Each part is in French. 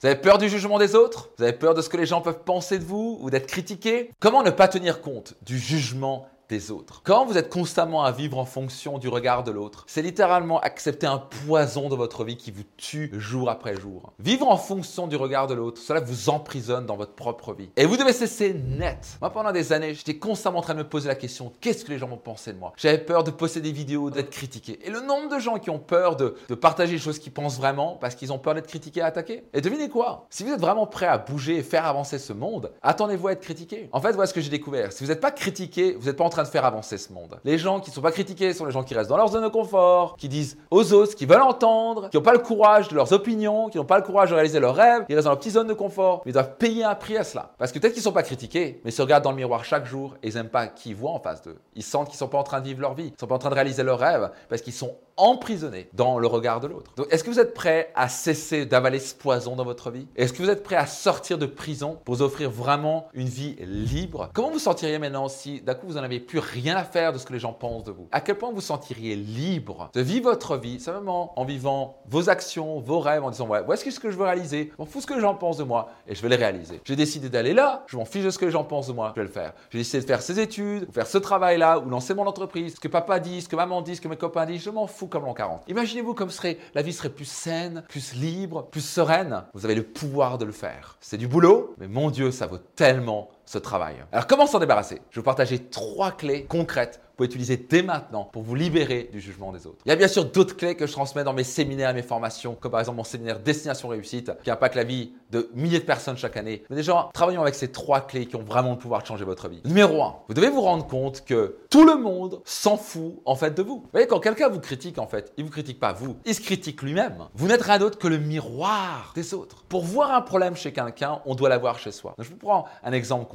Vous avez peur du jugement des autres? Vous avez peur de ce que les gens peuvent penser de vous ou d'être critiqués? Comment ne pas tenir compte du jugement des autres. Quand vous êtes constamment à vivre en fonction du regard de l'autre, c'est littéralement accepter un poison de votre vie qui vous tue jour après jour. Vivre en fonction du regard de l'autre, cela vous emprisonne dans votre propre vie. Et vous devez cesser net. Moi, pendant des années, j'étais constamment en train de me poser la question qu'est-ce que les gens vont penser de moi? J'avais peur de poster des vidéos, d'être critiqué. Et le nombre de gens qui ont peur de, partager les choses qu'ils pensent vraiment parce qu'ils ont peur d'être critiqués et attaqués. Et devinez quoi? Si vous êtes vraiment prêt à bouger et faire avancer ce monde, attendez-vous à être critiqué. En fait, voilà ce que j'ai découvert. Si vous n'êtes pas critiqué, vous n'êtes pas en train de faire avancer ce monde. Les gens qui ne sont pas critiqués sont les gens qui restent dans leur zone de confort, qui disent aux autres ce qu'ils veulent entendre, qui n'ont pas le courage de leurs opinions, qui n'ont pas le courage de réaliser leurs rêves, qui restent dans leur petite zone de confort, ils doivent payer un prix à cela. Parce que peut-être qu'ils ne sont pas critiqués, mais ils se regardent dans le miroir chaque jour et ils n'aiment pas qui voient en face d'eux. Ils sentent qu'ils ne sont pas en train de vivre leur vie, ils ne sont pas en train de réaliser leurs rêves, parce qu'ils sont emprisonnés dans le regard de l'autre. Donc, est-ce que vous êtes prêt à cesser d'avaler ce poison dans votre vie? Est-ce que vous êtes prêt à sortir de prison pour vous offrir vraiment une vie libre? Comment vous sentiriez maintenant si d'un coup vous n'en avez plus rien à faire de ce que les gens pensent de vous? À quel point vous sentiriez libre de vivre votre vie simplement en vivant vos actions, vos rêves, en disant ouais, voici ce que je veux réaliser, je m'en fous ce que les gens pensent de moi et je vais les réaliser. J'ai décidé d'aller là, je m'en fiche de ce que les gens pensent de moi, je vais le faire. J'ai décidé de faire ces études, ou faire ce travail-là, ou lancer mon entreprise, ce que papa dit, ce que maman dit, ce que mes copains disent, je m'en fous comme l'an 40. Imaginez-vous comme la vie serait plus saine, plus libre, plus sereine. Vous avez le pouvoir de le faire. C'est du boulot, mais mon Dieu, ça vaut tellement ce travail. Alors comment s'en débarrasser? Je vais vous partager trois clés concrètes pour utiliser dès maintenant pour vous libérer du jugement des autres. Il y a bien sûr d'autres clés que je transmets dans mes séminaires mes formations, comme par exemple mon séminaire Destination Réussite, qui impacte la vie de milliers de personnes chaque année. Mais déjà, travaillons avec ces trois clés qui ont vraiment le pouvoir de changer votre vie. Numéro 1, vous devez vous rendre compte que tout le monde s'en fout en fait de vous. Vous voyez, quand quelqu'un vous critique en fait, il vous critique pas vous, il se critique lui-même. Vous n'êtes rien d'autre que le miroir des autres. Pour voir un problème chez quelqu'un, on doit l'avoir chez soi. je vous prends un exemple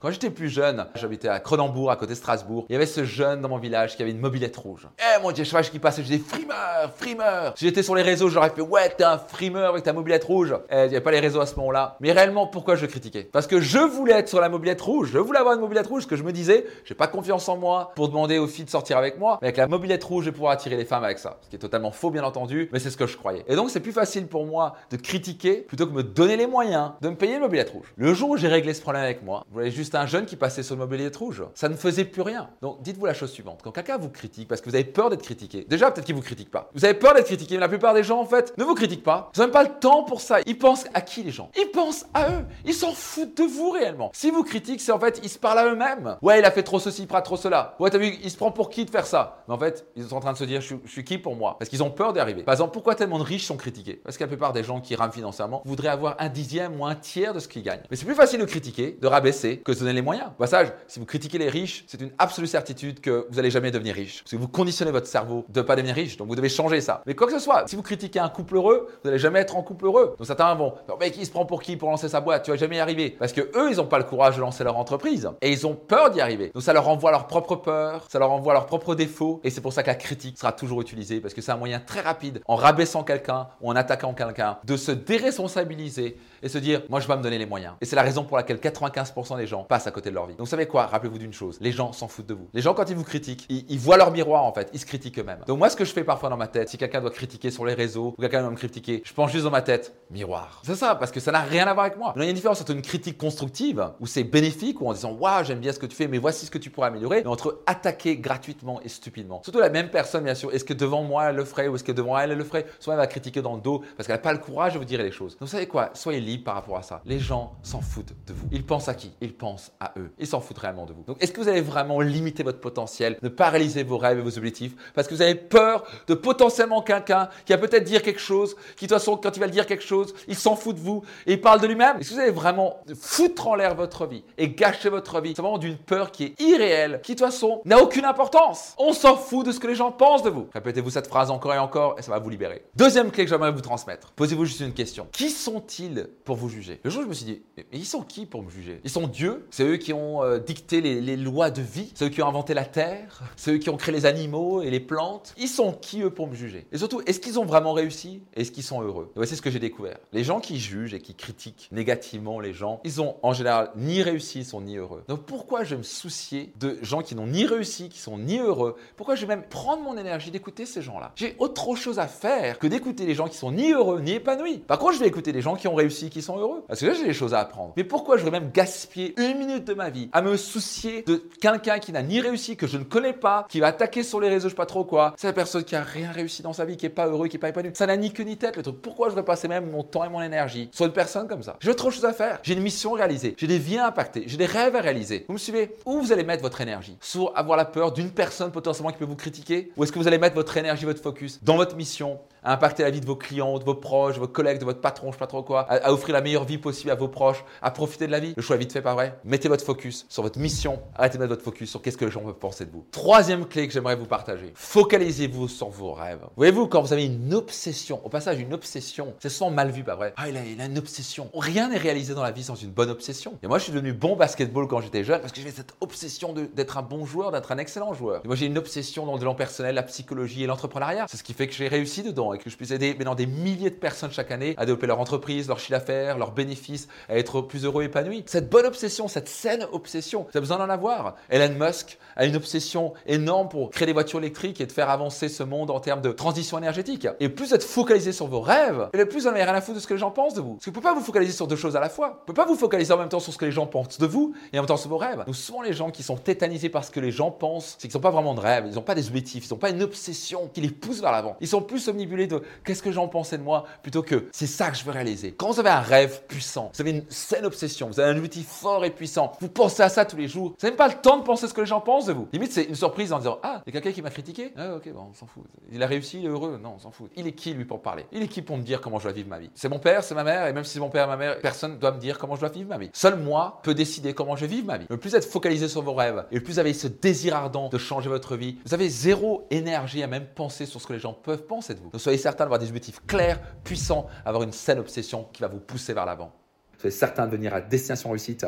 Quand j'étais plus jeune, j'habitais à Cronenbourg, à côté de Strasbourg, il y avait ce jeune dans mon village qui avait une mobilette rouge. Eh mon dieu, cheval qui passait, je disais frimeur, frimeur. Si j'étais sur les réseaux, j'aurais fait ouais, t'es un frimeur avec ta mobilette rouge. Eh, il n'y avait pas les réseaux à ce moment-là. Mais réellement, pourquoi je critiquais? Parce que je voulais être sur la mobilette rouge, je voulais avoir une mobilette rouge, que je me disais, j'ai pas confiance en moi pour demander aux filles de sortir avec moi, mais avec la mobilette rouge, je vais pouvoir attirer les femmes avec ça. Ce qui est totalement faux, bien entendu, mais c'est ce que je croyais. Et donc, c'est plus facile pour moi de critiquer plutôt que me donner les moyens de me payer une mobilette rouge. Le jour où j'ai réglé ce problème avec moi, vous voyez juste un jeune qui passait sur une mobilette rouge. Ça ne faisait plus rien. Donc, dites-vous la chose suivante. Quand quelqu'un vous critique parce que vous avez peur d'être critiqué, déjà, peut-être qu'il vous critique pas. Vous avez peur d'être critiqué, mais la plupart des gens, en fait, ne vous critiquent pas. Ils n'ont même pas le temps pour ça. Ils pensent à qui les gens? Ils pensent à eux. Ils s'en foutent de vous réellement. Si vous critiquent, c'est en fait, ils se parlent à eux-mêmes. Ouais, il a fait trop ceci, il fera trop cela. Ouais, t'as vu, il se prend pour qui de faire ça? Mais en fait, ils sont en train de se dire, je suis, qui pour moi? Parce qu'ils ont peur d'y arriver. Par exemple, pourquoi tellement de riches sont critiqués? Parce que la plupart des gens qui rament financièrement voudraient avoir un dixième ou un tiers de ce qu'ils gagnent. Mais c'est plus facile de critiquer, de rabaisser, que de donner les moyens. Au passage, si vous critiquez les riches, c'est une absolue certitude que vous n'allez jamais devenir riche. Parce que vous conditionnez votre cerveau de ne pas devenir riche. Donc vous devez changer ça. Mais quoi que ce soit, si vous critiquez un couple heureux, vous n'allez jamais être en couple heureux. Donc certains vont, mais qui se prend pour qui pour lancer sa boîte? Tu vas jamais y arriver. Parce que eux, ils n'ont pas le courage de lancer leur entreprise. Et ils ont peur d'y arriver. Donc ça leur envoie leur propre peur, ça leur envoie leurs propres défauts. Et c'est pour ça que la critique sera toujours utilisée. Parce que c'est un moyen très rapide, en rabaissant quelqu'un ou en attaquant quelqu'un, de se déresponsabiliser et se dire, moi je vais me donner les moyens. Et c'est la raison pour laquelle 95% des gens passent à côté de leur vie. Donc savez quoi? Rappelez-vous d'une chose, les gens s'en foutent de vous. Les gens quand ils vous critiquent, ils, voient leur miroir en fait, ils se critiquent eux-mêmes. Donc moi ce que je fais parfois dans ma tête, si quelqu'un doit critiquer sur les réseaux ou quelqu'un doit me critiquer, je pense juste dans ma tête, miroir. C'est ça, parce que ça n'a rien à voir avec moi. il y a une différence entre une critique constructive où c'est bénéfique ou en disant, waouh, j'aime bien ce que tu fais, mais voici ce que tu pourrais améliorer, et entre attaquer gratuitement et stupidement. Surtout la même personne, bien sûr, est-ce que devant moi elle le ferait ou est-ce que devant elle elle le ferait? Soit elle va critiquer dans le dos parce qu'elle n'a pas le courage de vous dire les choses. Donc savez quoi? Soyez libre par rapport à ça les gens s'en foutent de vous. Ils pensent à qui? Ils pensent à eux. Ils s'en foutent réellement de vous. Donc, est-ce que vous avez vraiment limité votre potentiel, ne pas réaliser vos rêves et vos objectifs parce que vous avez peur de potentiellement quelqu'un qui va peut-être dire quelque chose, qui de toute façon, quand il va le dire quelque chose, il s'en fout de vous et il parle de lui-même? Est-ce que vous avez vraiment foutre en l'air votre vie et gâcher votre vie? Vraiment d'une peur qui est irréelle, qui de toute façon n'a aucune importance On s'en fout de ce que les gens pensent de vous. Répétez-vous cette phrase encore et encore et ça va vous libérer. Deuxième clé que j'aimerais vous transmettre. Posez-vous juste une question. Qui sont-ils pour vous juger? Le jour je me suis dit, mais, ils sont qui pour me juger? Sont Dieu C'est eux qui ont euh, dicté les, lois de vie C'est eux qui ont inventé la terre C'est eux qui ont créé les animaux et les plantes Ils sont qui eux pour me juger? Et surtout, est-ce qu'ils ont vraiment réussi? Est-ce qu'ils sont heureux? Voici ce que j'ai découvert. Les gens qui jugent et qui critiquent négativement les gens, ils ont en général ni réussi, ils sont ni heureux. Donc pourquoi je vais me soucier de gens qui n'ont ni réussi, qui sont ni heureux? Pourquoi je vais même prendre mon énergie d'écouter ces gens-là? J'ai autre chose à faire que d'écouter les gens qui sont ni heureux, ni épanouis. Par contre, je vais écouter les gens qui ont réussi, qui sont heureux. Parce que là, j'ai des choses à apprendre. Mais pourquoi je vais même gaspiller une minute de ma vie à me soucier de quelqu'un qui n'a ni réussi, que je ne connais pas, qui va attaquer sur les réseaux, je sais pas trop quoi C'est la personne qui a rien réussi dans sa vie, qui est pas heureux, qui est pas épanoui. Ça n'a ni queue ni tête le truc. Pourquoi je vais passer même mon temps et mon énergie sur une personne comme ça? J'ai autre chose à faire. J'ai une mission réalisée. J'ai des vies à impacter. J'ai des rêves à réaliser. Vous me suivez? Où vous allez mettre votre énergie? Sur avoir la peur d'une personne potentiellement qui peut vous critiquer? Ou est-ce que vous allez mettre votre énergie, votre focus dans votre mission à impacter la vie de vos clients, de vos proches, de vos collègues, de votre patron, je sais pas trop quoi, à, offrir la meilleure vie possible à vos proches, à profiter de la vie. Le choix est vite fait, pas vrai? Mettez votre focus sur votre mission. Arrêtez de mettre votre focus sur qu'est-ce que les gens peuvent penser de vous. Troisième clé que j'aimerais vous partager. Focalisez-vous sur vos rêves. Voyez-vous, quand vous avez une obsession, au passage, une obsession, c'est souvent mal vu, pas vrai? Ah, il a, il a une obsession. Rien n'est réalisé dans la vie sans une bonne obsession. Et moi, je suis devenu bon basketball quand j'étais jeune parce que j'avais cette obsession d'être un bon joueur, d'être un excellent joueur. Et moi, j'ai une obsession dans l'élan personnel, la psychologie et l'entrepreneuriat. C'est ce qui fait que j'ai réussi dedans que je puisse aider maintenant des milliers de personnes chaque année à développer leur entreprise, leur chiffre d'affaires, leurs bénéfices, à être plus heureux épanouis. Cette bonne obsession, cette saine obsession, vous avez besoin d'en avoir. Elon Musk a une obsession énorme pour créer des voitures électriques et de faire avancer ce monde en termes de transition énergétique. Et plus vous êtes focalisé sur vos rêves, et le plus vous n'avez rien à foutre de ce que les gens pensent de vous. Parce que vous ne pouvez pas vous focaliser sur deux choses à la fois. Vous ne pouvez pas vous focaliser en même temps sur ce que les gens pensent de vous et en même temps sur vos rêves. Nous souvent les gens qui sont tétanisés par ce que les gens pensent, c'est qu'ils n'ont pas vraiment de rêve, ils n'ont pas des objectifs, ils n'ont pas une obsession qui les pousse vers l'avant. Ils sont plus omnibulés de qu'est-ce que j'en pensais de moi? Plutôt que c'est ça que je veux réaliser. Quand vous avez un rêve puissant, vous avez une saine obsession, vous avez un objectif fort et puissant, vous pensez à ça tous les jours, vous n'avez pas le temps de penser ce que les gens pensent de vous. Limite, c'est une surprise en disant Ah, il y a quelqu'un qui m'a critiqué? Ah, ok, bon, on s'en fout. Il a réussi, il est heureux Non, on s'en fout. Il est qui lui pour parler? Il est qui pour me dire comment je dois vivre ma vie? C'est mon père, c'est ma mère, et même si c'est mon père ma mère, personne ne doit me dire comment je dois vivre ma vie. Seul moi peut décider comment je vais vivre ma vie. Le plus être focalisé sur vos rêves et le plus vous avez ce désir ardent de changer votre vie, vous avez zéro énergie à même penser sur ce que les gens peuvent penser de vous. Soyez certain d'avoir des objectifs clairs, puissants, avoir une saine obsession qui va vous pousser vers l'avant. Soyez certain de venir à Destination Réussite.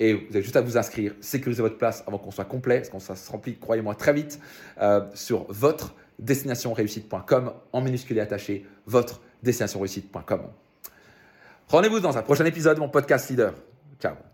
Et vous avez juste à vous inscrire, sécuriser votre place avant qu'on soit complet, parce qu'on se remplit, croyez-moi, très vite, euh, sur votre destinationreussite.com, en minuscule et attaché, votre destinationreussite.com. Rendez-vous dans un prochain épisode de mon podcast Leader. Ciao